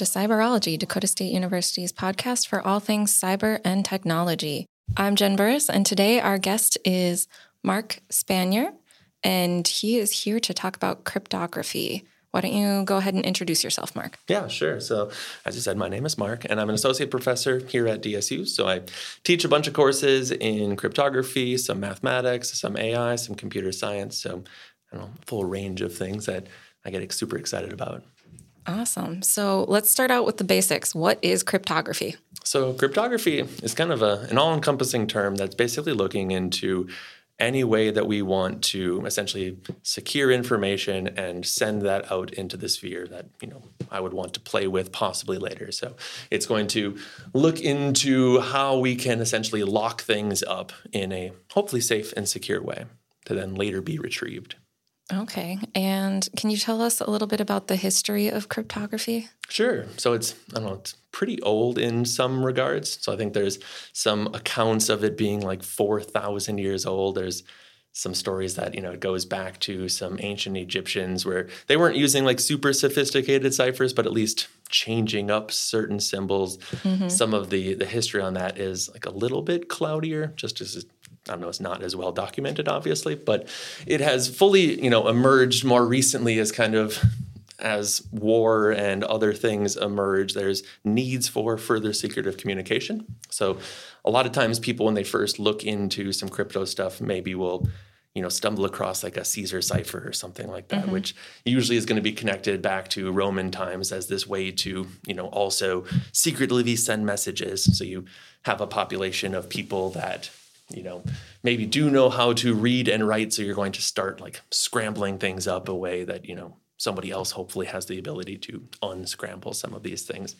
to Cyberology, Dakota State University's podcast for all things cyber and technology. I'm Jen Burris, and today our guest is Mark Spanier, and he is here to talk about cryptography. Why don't you go ahead and introduce yourself, Mark? Yeah, sure. So, as you said, my name is Mark, and I'm an associate professor here at DSU. So, I teach a bunch of courses in cryptography, some mathematics, some AI, some computer science. So, I don't know, a full range of things that I get super excited about. Awesome. So let's start out with the basics. What is cryptography? So, cryptography is kind of a, an all encompassing term that's basically looking into any way that we want to essentially secure information and send that out into the sphere that you know I would want to play with possibly later. So it's going to look into how we can essentially lock things up in a hopefully safe and secure way to then later be retrieved. Okay. And can you tell us a little bit about the history of cryptography? Sure. So it's, I don't know, it's pretty old in some regards. So I think there's some accounts of it being like 4,000 years old. There's some stories that, you know, it goes back to some ancient Egyptians where they weren't using like super sophisticated ciphers, but at least changing up certain symbols. Mm-hmm. Some of the the history on that is like a little bit cloudier, just as I don't know, it's not as well documented, obviously, but it has fully, you know, emerged more recently as kind of as war and other things emerge, there's needs for further secretive communication. So a lot of times people when they first look into some crypto stuff, maybe will you know stumble across like a caesar cipher or something like that mm-hmm. which usually is going to be connected back to roman times as this way to you know also secretly send messages so you have a population of people that you know, maybe do know how to read and write. So you're going to start like scrambling things up a way that, you know, somebody else hopefully has the ability to unscramble some of these things.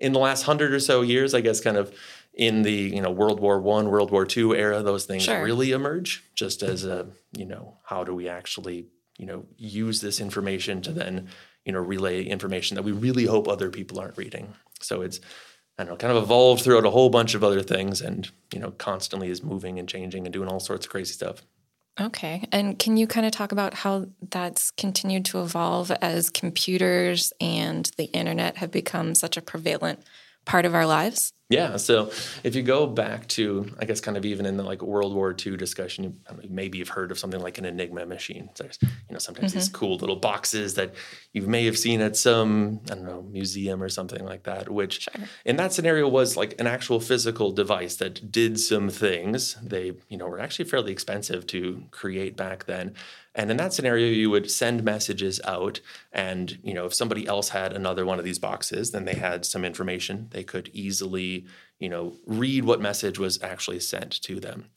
In the last hundred or so years, I guess kind of in the, you know, World War One, World War Two era, those things sure. really emerge just as a, you know, how do we actually, you know, use this information to then, you know, relay information that we really hope other people aren't reading. So it's I don't know, kind of evolved throughout a whole bunch of other things and, you know, constantly is moving and changing and doing all sorts of crazy stuff. Okay. And can you kind of talk about how that's continued to evolve as computers and the internet have become such a prevalent part of our lives? Yeah. So if you go back to, I guess, kind of even in the like World War II discussion, you, maybe you've heard of something like an Enigma machine. There's, you know, sometimes mm-hmm. these cool little boxes that you may have seen at some, I don't know, museum or something like that, which sure. in that scenario was like an actual physical device that did some things. They, you know, were actually fairly expensive to create back then. And in that scenario, you would send messages out, and you know, if somebody else had another one of these boxes, then they had some information. They could easily, you know, read what message was actually sent to them.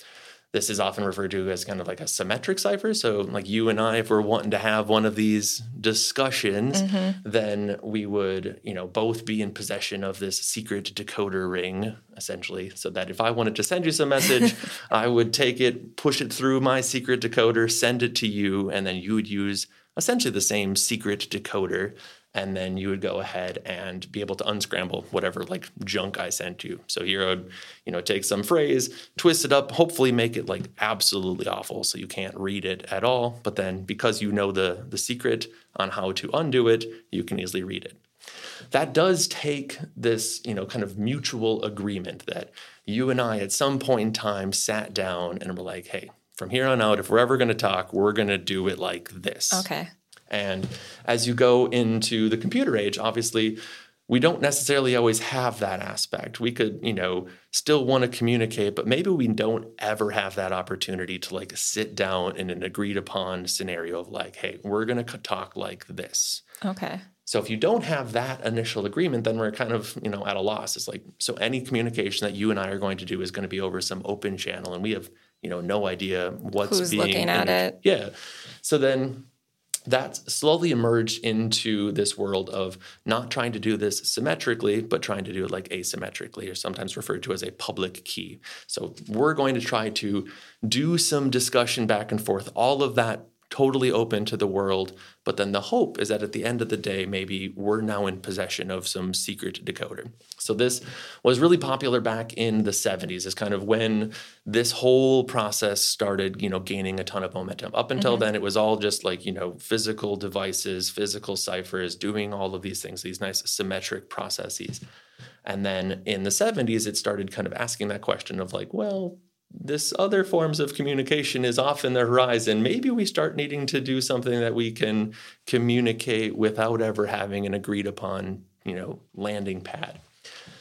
This is often referred to as kind of like a symmetric cipher. So, like you and I, if we're wanting to have one of these discussions, mm-hmm. then we would, you know, both be in possession of this secret decoder ring, essentially. So that if I wanted to send you some message, I would take it, push it through my secret decoder, send it to you, and then you would use essentially the same secret decoder and then you would go ahead and be able to unscramble whatever like junk I sent you. So here I would, you know, take some phrase, twist it up, hopefully make it like absolutely awful so you can't read it at all. But then because you know the the secret on how to undo it, you can easily read it. That does take this, you know, kind of mutual agreement that you and I at some point in time sat down and were like, hey, from here on out, if we're ever going to talk, we're going to do it like this. Okay. And as you go into the computer age, obviously, we don't necessarily always have that aspect. We could, you know, still want to communicate, but maybe we don't ever have that opportunity to like sit down in an agreed upon scenario of like, hey, we're going to talk like this. Okay. So if you don't have that initial agreement, then we're kind of, you know, at a loss. It's like, so any communication that you and I are going to do is going to be over some open channel and we have, you know, no idea what's Who's being looking at it. Yeah. So then that slowly emerged into this world of not trying to do this symmetrically, but trying to do it like asymmetrically, or sometimes referred to as a public key. So we're going to try to do some discussion back and forth. All of that totally open to the world. But then the hope is that at the end of the day, maybe we're now in possession of some secret decoder. So this was really popular back in the 70s, is kind of when this whole process started, you know, gaining a ton of momentum. Up until mm-hmm. then, it was all just like, you know, physical devices, physical ciphers, doing all of these things, these nice symmetric processes. And then in the 70s, it started kind of asking that question of like, well, this other forms of communication is off in the horizon. Maybe we start needing to do something that we can communicate without ever having an agreed upon, you know, landing pad.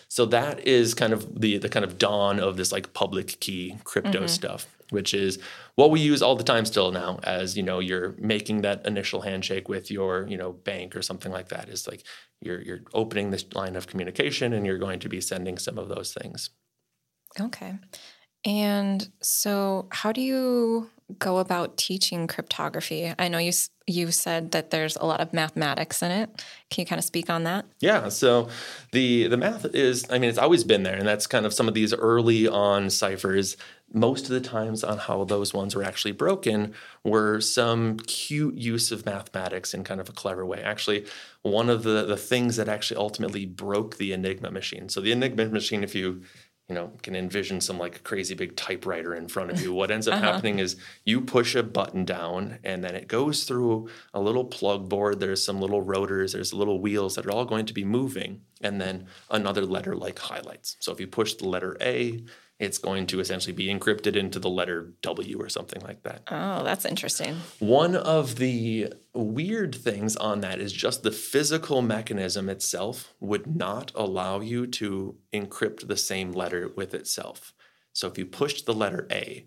So that is kind of the the kind of dawn of this like public key crypto mm-hmm. stuff, which is what we use all the time still now as, you know, you're making that initial handshake with your, you know, bank or something like that is like you're you're opening this line of communication and you're going to be sending some of those things. Okay. And so, how do you go about teaching cryptography? I know you you said that there's a lot of mathematics in it. Can you kind of speak on that? Yeah. So the the math is, I mean, it's always been there, and that's kind of some of these early on ciphers. Most of the times on how those ones were actually broken were some cute use of mathematics in kind of a clever way. Actually, one of the the things that actually ultimately broke the Enigma machine. So the Enigma machine, if you you know can envision some like crazy big typewriter in front of you. What ends up uh-huh. happening is you push a button down and then it goes through a little plug board. There's some little rotors there's little wheels that are all going to be moving and then another letter like highlights. So if you push the letter a it's going to essentially be encrypted into the letter W or something like that. Oh, that's interesting. One of the weird things on that is just the physical mechanism itself would not allow you to encrypt the same letter with itself. So if you pushed the letter A,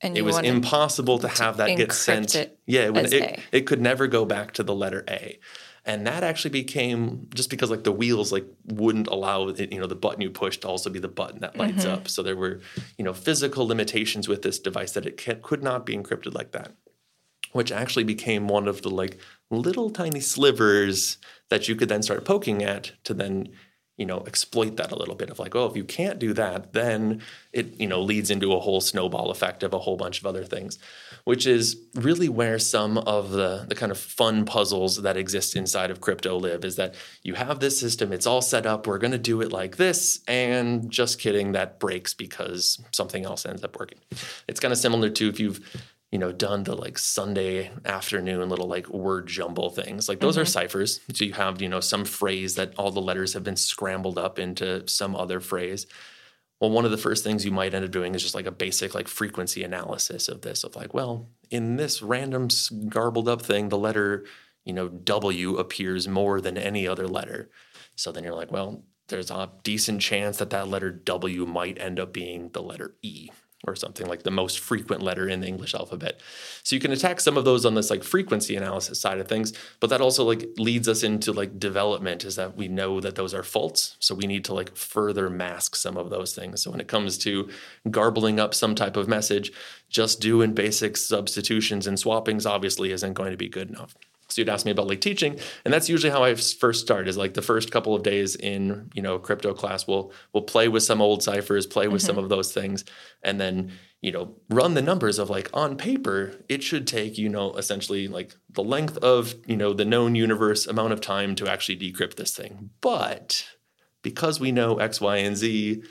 and it was impossible to have that get sent. yeah, it, it, it could never go back to the letter A and that actually became just because like the wheels like wouldn't allow it, you know the button you push to also be the button that lights mm-hmm. up so there were you know physical limitations with this device that it can, could not be encrypted like that which actually became one of the like little tiny slivers that you could then start poking at to then you know exploit that a little bit of like oh if you can't do that then it you know leads into a whole snowball effect of a whole bunch of other things which is really where some of the the kind of fun puzzles that exist inside of crypto live is that you have this system it's all set up we're going to do it like this and just kidding that breaks because something else ends up working. It's kind of similar to if you've you know, done the like Sunday afternoon little like word jumble things. Like those mm-hmm. are ciphers. So you have, you know, some phrase that all the letters have been scrambled up into some other phrase. Well, one of the first things you might end up doing is just like a basic like frequency analysis of this of like, well, in this random garbled up thing, the letter, you know, W appears more than any other letter. So then you're like, well, there's a decent chance that that letter W might end up being the letter E or something like the most frequent letter in the English alphabet. So you can attack some of those on this like frequency analysis side of things, but that also like leads us into like development is that we know that those are faults. So we need to like further mask some of those things. So when it comes to garbling up some type of message, just doing basic substitutions and swappings obviously isn't going to be good enough. So you'd ask me about like teaching, and that's usually how I first start. Is like the first couple of days in you know crypto class, we'll we'll play with some old ciphers, play with mm-hmm. some of those things, and then you know run the numbers of like on paper it should take you know essentially like the length of you know the known universe amount of time to actually decrypt this thing, but because we know X, Y, and Z,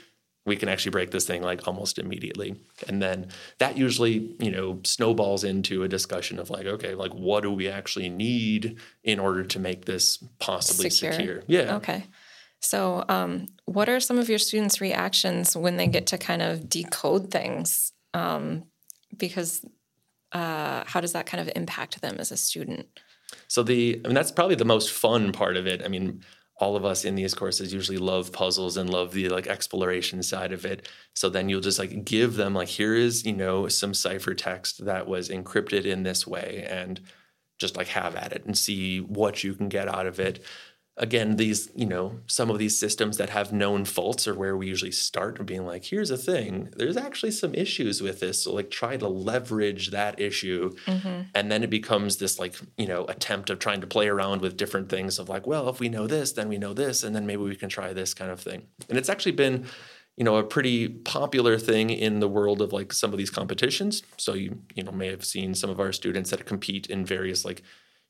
we can actually break this thing like almost immediately. And then that usually, you know, snowballs into a discussion of like, okay, like what do we actually need in order to make this possibly secure? secure? Yeah. Okay. So, um, what are some of your students' reactions when they get to kind of decode things? Um, because uh, how does that kind of impact them as a student? So the, I mean, that's probably the most fun part of it. I mean, all of us in these courses usually love puzzles and love the like exploration side of it. So then you'll just like give them like here is you know some ciphertext that was encrypted in this way and just like have at it and see what you can get out of it again, these, you know, some of these systems that have known faults are where we usually start of being like, here's a thing, there's actually some issues with this. So like try to leverage that issue. Mm-hmm. And then it becomes this like, you know, attempt of trying to play around with different things of like, well, if we know this, then we know this, and then maybe we can try this kind of thing. And it's actually been you know a pretty popular thing in the world of like some of these competitions so you you know may have seen some of our students that compete in various like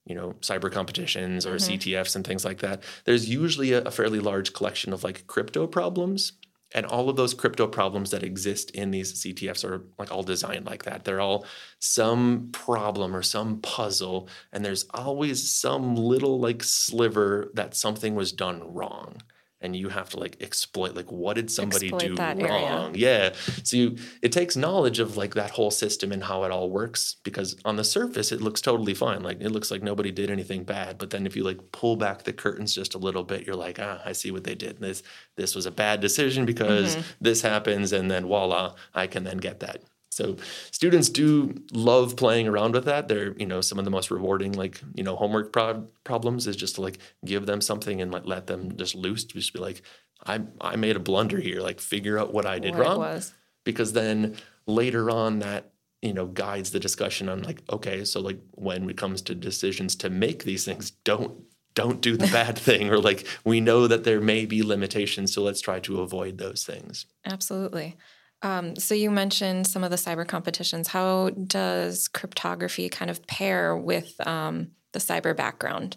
you know cyber competitions or mm-hmm. ctfs and things like that there's usually a, a fairly large collection of like crypto problems and all of those crypto problems that exist in these CTFs are like all designed like that. They're all some problem or some puzzle, and there's always some little like sliver that something was done wrong and you have to like exploit like what did somebody exploit do wrong. area. yeah. So you it takes knowledge of like that whole system and how it all works because on the surface it looks totally fine. Like it looks like nobody did anything bad but then if you like pull back the curtains just a little bit you're like ah i see what they did. This this was a bad decision because mm-hmm. this happens and then voila i can then get that so students do love playing around with that. They're, you know, some of the most rewarding, like, you know, homework pro- problems is just to like give them something and like let them just loose, just be like, I I made a blunder here, like figure out what I did what wrong. Because then later on that you know guides the discussion on like okay so like when it comes to decisions to make these things don't don't do the bad thing or like we know that there may be limitations so let's try to avoid those things absolutely um, so you mentioned some of the cyber competitions. How does cryptography kind of pair with um, the cyber background?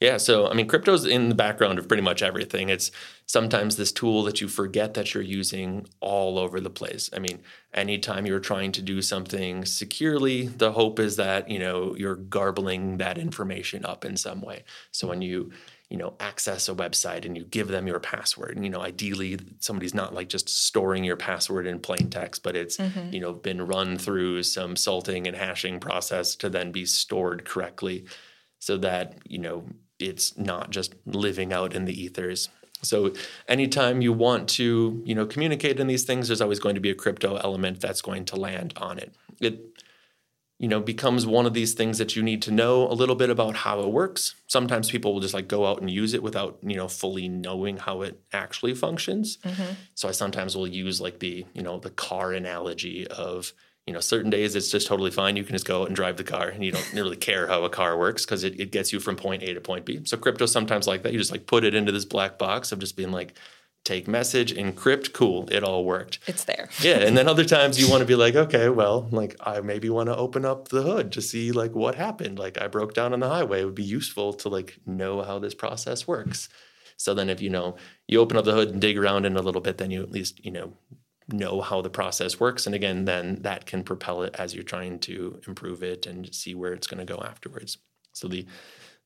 Yeah, so I mean, crypto's in the background of pretty much everything. It's sometimes this tool that you forget that you're using all over the place. I mean, anytime you're trying to do something securely, the hope is that you know you're garbling that information up in some way. So when you you know access a website and you give them your password. And you know ideally somebody's not like just storing your password in plain text but it's mm-hmm. you know been run through some salting and hashing process to then be stored correctly so that you know it's not just living out in the ethers. So anytime you want to you know communicate in these things there's always going to be a crypto element that's going to land on it. It you know becomes one of these things that you need to know a little bit about how it works. Sometimes people will just like go out and use it without you know fully knowing how it actually functions. Mm-hmm. so i sometimes will use like the you know the car analogy of you know certain days it's just totally fine. You can just go out and drive the car and you don't really care how a car works because it, it gets you from point a to point b. So crypto sometimes like that. You just like put it into this black box of just being like take message, encrypt, cool, it all worked. It's there. yeah. And then other times you want to be like, okay, well, like I maybe want to open up the hood to see like what happened. Like I broke down on the highway. It would be useful to like know how this process works. So then if you know you open up the hood and dig around in a little bit, then you at least, you know, know how the process works. And again, then that can propel it as you're trying to improve it and see where it's going to go afterwards. So the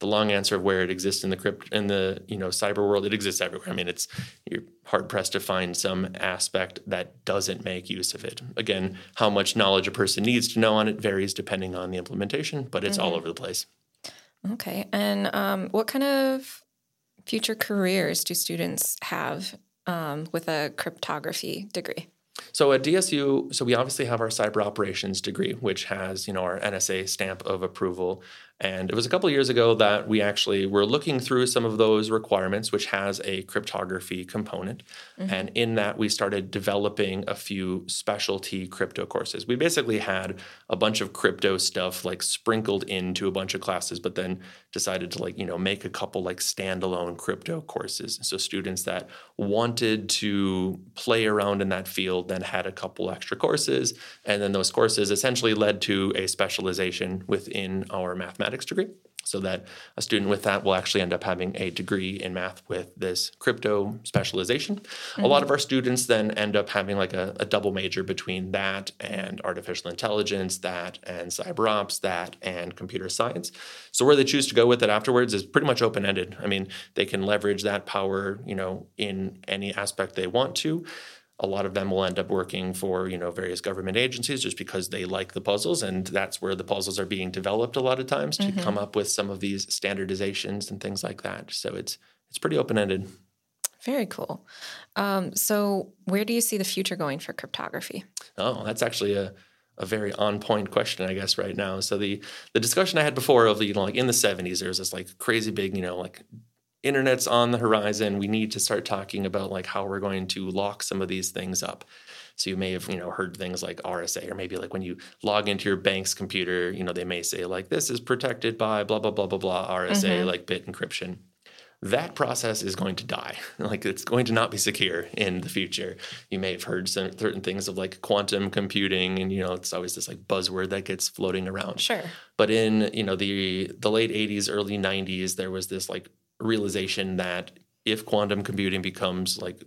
the long answer of where it exists in the crypt in the you know cyber world it exists everywhere i mean it's you're hard pressed to find some aspect that doesn't make use of it again how much knowledge a person needs to know on it varies depending on the implementation but it's mm-hmm. all over the place okay and um, what kind of future careers do students have um, with a cryptography degree so at DSU, so we obviously have our cyber operations degree, which has you know our NSA stamp of approval. And it was a couple years ago that we actually were looking through some of those requirements, which has a cryptography component. Mm-hmm. And in that, we started developing a few specialty crypto courses. We basically had a bunch of crypto stuff like sprinkled into a bunch of classes, but then decided to like, you know, make a couple like standalone crypto courses. So students that wanted to play around in that field then had a couple extra courses. And then those courses essentially led to a specialization within our mathematics mathematics degree so that a student with that will actually end up having a degree in math with this crypto specialization. Mm-hmm. A lot of our students then end up having like a, a, double major between that and artificial intelligence, that and cyber ops, that and computer science. So where they choose to go with it afterwards is pretty much open ended. I mean, they can leverage that power, you know, in any aspect they want to a lot of them will end up working for you know various government agencies just because they like the puzzles and that's where the puzzles are being developed a lot of times to mm-hmm. come up with some of these standardizations and things like that so it's it's pretty open-ended very cool um, so where do you see the future going for cryptography oh that's actually a a very on point question, I guess, right now. So the the discussion I had before of the you know like in the 70s, there was this like crazy big, you know, like internet's on the horizon. We need to start talking about like how we're going to lock some of these things up. So you may have, you know, heard things like RSA, or maybe like when you log into your bank's computer, you know, they may say like this is protected by blah blah blah blah blah RSA, mm-hmm. like bit encryption. that process is going to die. like it's going to not be secure in the future. You may have heard some certain things of like quantum computing, and you know it's always this like buzzword that gets floating around. Sure. But in you know the the late '80s, early '90s, there was this like realization that if quantum computing becomes like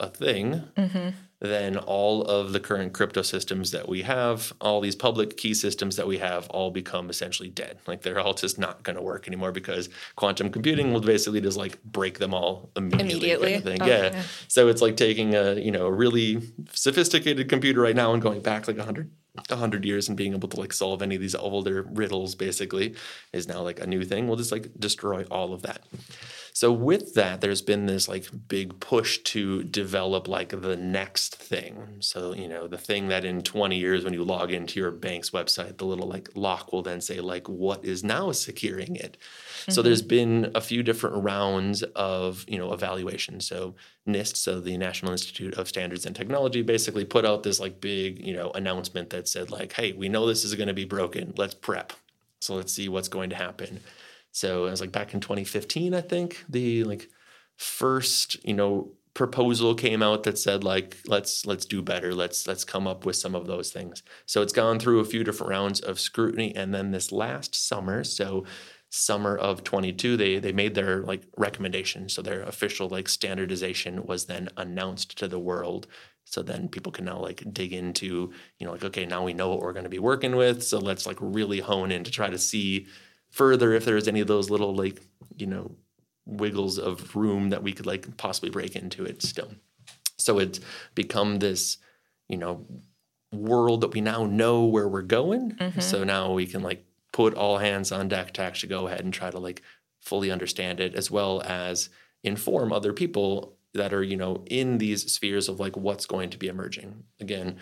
a thing, mm-hmm then all of the current crypto systems that we have, all these public key systems that we have, all become essentially dead. Like they're all just not going to work anymore because quantum computing will basically just like break them all immediately. Immediately, kind of oh, yeah. yeah. So it's like taking a you know a really sophisticated computer right now and going back like a hundred a hundred years and being able to like solve any of these older riddles basically is now like a new thing. We'll just like destroy all of that. So with that, there's been this like big push to develop like the next thing. So, you know, the thing that in 20 years when you log into your bank's website, the little like lock will then say like what is now securing it. Mm-hmm. So there's been a few different rounds of, you know, evaluation. So NIST, so the National Institute of Standards and Technology basically put out this like big, you know, announcement that said like, hey, we know this is going to be broken. Let's prep. So let's see what's going to happen. So it was like back in 2015, I think the like first you know proposal came out that said like let's let's do better. Let's let's come up with some of those things. So it's gone through a few different rounds of scrutiny. And then this last summer so summer of 22 they they made their like recommendation. So their official like standardization was then announced to the world. So then people can now like dig into you know like okay now we know what we're going to be working with. So let's like really hone in to try to see further if there's any of those little like you know wiggles of room that we could like possibly break into it still. So it's become this you know world that we now know where we're going. Mm-hmm. so now we can like put all hands on deck to actually go ahead and try to like fully understand it as well as inform other people that are you know in these spheres of like what's going to be emerging. Again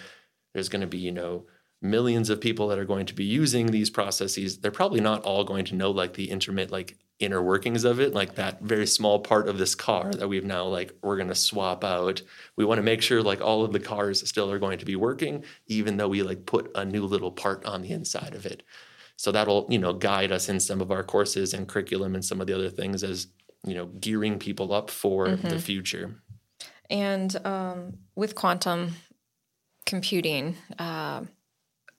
there's going to be you know millions of people that are going to be using these processes they're probably not all going to know like the intermittent like inner workings of it like that very small part of this car that we've now like we're going to swap out. We want to make sure like all of the cars still are going to be working even though we like put a new little part on the inside of it. So that'll you know guide us in some of our courses and curriculum and some of the other things as you know gearing people up for mm-hmm. the future. And um, with quantum computing uh,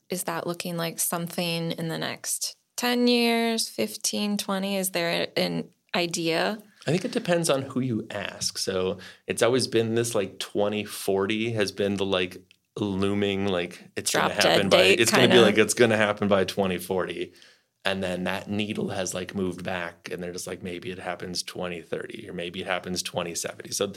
is that looking like something in the next 10 years, 15, 20? Is there an idea? I think it depends on who you ask. So it's always been this like 2040 has been the like looming like it's going to happen by it's going to be like it's going to happen by 2040 and then that needle has like moved back and they're just like maybe it happens 2030 or maybe it happens 2070 so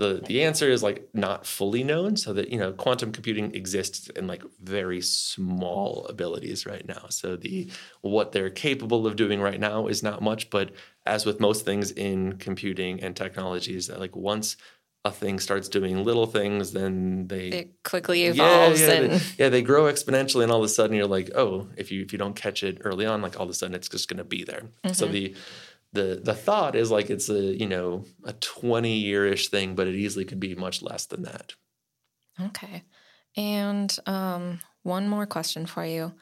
the the answer is like not fully known so that you know quantum computing exists in like very small abilities right now so the what they're capable of doing right now is not much but as with most things in computing and technologies like once a thing starts doing little things then they it quickly evolves yeah, yeah, and they, yeah they grow exponentially and all of a sudden you're like oh if you if you don't catch it early on like all of a sudden it's just going to be there mm-hmm. so the the the thought is like it's a you know a 20 year-ish thing but it easily could be much less than that. Okay. And um, one more question for you.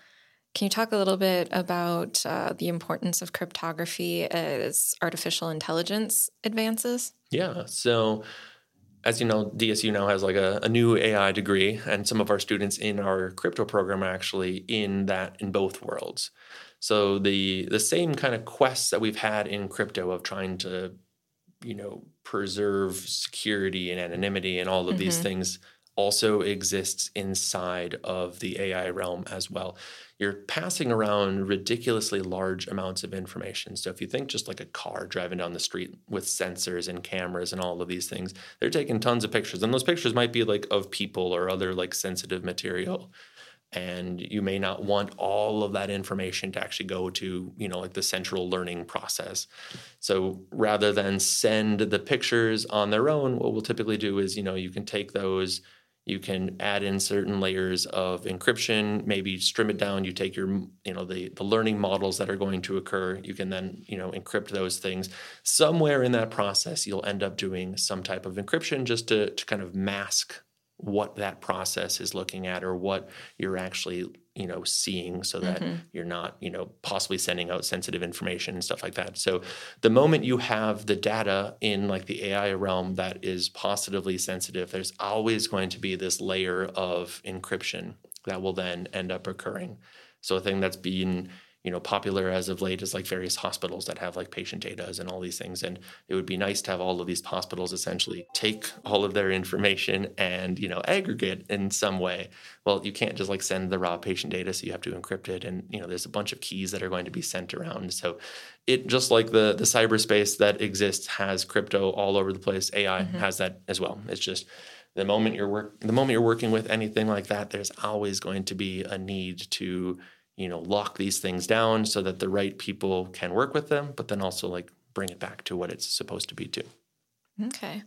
Can you talk a little bit about uh, the importance of cryptography as artificial intelligence advances? Yeah. So as you know, DSU now has like a, a, new AI degree, and some of our students in our crypto program are actually in that in both worlds. So the the same kind of quests that we've had in crypto of trying to, you know, preserve security and anonymity and all of mm-hmm. these things also exists inside of the AI realm as well. You're passing around ridiculously large amounts of information. So if you think just like a car driving down the street with sensors and cameras and all of these things, they're taking tons of pictures. And those pictures might be like of people or other like sensitive material and you may not want all of that information to actually go to you know like the central learning process so rather than send the pictures on their own what we'll typically do is you know you can take those you can add in certain layers of encryption maybe trim it down. You take your you know the the learning models that are going to occur. You can then you know encrypt those things. Somewhere in that process you'll end up doing some type of encryption just to, to kind of mask what that process is looking at or what you're actually you know seeing so that Mm-hmm. you're not you know possibly sending out sensitive information and stuff like that so the moment you have the data in like the ai realm that is positively sensitive there's always going to be this layer of encryption that will then end up occurring so a thing that's been you know popular as of late is like various hospitals that have like patient data and all these things. And it would be nice to have all of these hospitals essentially take all of their information and you know aggregate in some way. Well you can't just like send the raw patient data so you have to encrypt it. And you know there's a bunch of keys that are going to be sent around. So it just like the the cyberspace that exists has crypto all over the place. Ai mm-hmm. has that as well. It's just the moment you're work the moment you're working with anything like that there's always going to be a need to you know lock these things down so that the right people can work with them but then also like bring it back to what it's supposed to be too Okay.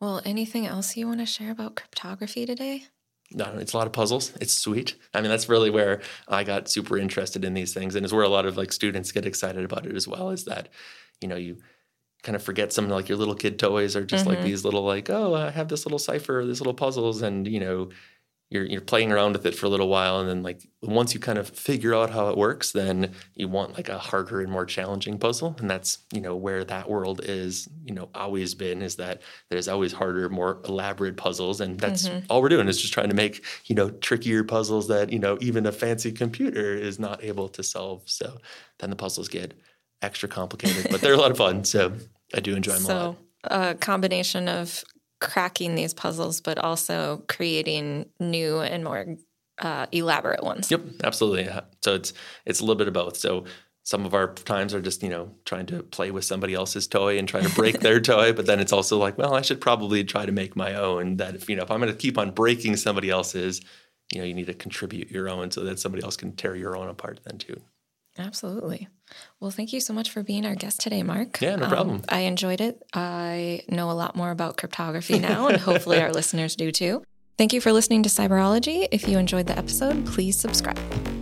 Well, anything else you want to share about cryptography today? no, it's a lot of puzzles. It's sweet. I mean, that's really where I got super interested in these things, and is where a lot of like students get excited about it as well. Is that, you know, you kind of forget some of like your little kid toys are just like Mhm. these little like, oh, I have this little cipher, these little puzzles, and you know, you're you're playing around with it for a little while, and then like once you kind of figure out how it works, then you want like a harder and more challenging puzzle, and that's you know where that world is, you know, always been is that there's always harder, more elaborate puzzles, and that's Mhm. all we're doing is just trying to make you know trickier puzzles that you know even a fancy computer is not able to solve. So then the puzzles get extra complicated, but they're a lot of fun. So I do enjoy them a lot. So, a combination of cracking these puzzles, but also creating new and more uh, elaborate ones. Yep, absolutely. Yeah. So it's it's a little bit of both. So some of our times are just you know trying to play with somebody else's toy and trying to break their toy, but then it's also like, well, I should probably try to make my own. That if you know if I'm going to keep on breaking somebody else's, you know, you need to contribute your own so that somebody else can tear your own apart then too. Absolutely. Well, thank you so much for being our guest today, Mark. Um, Yeah, no problem. I enjoyed it. I know a lot more about cryptography now, and hopefully our listeners do too. Thank you for listening to Cyberology. If you enjoyed the episode, please subscribe.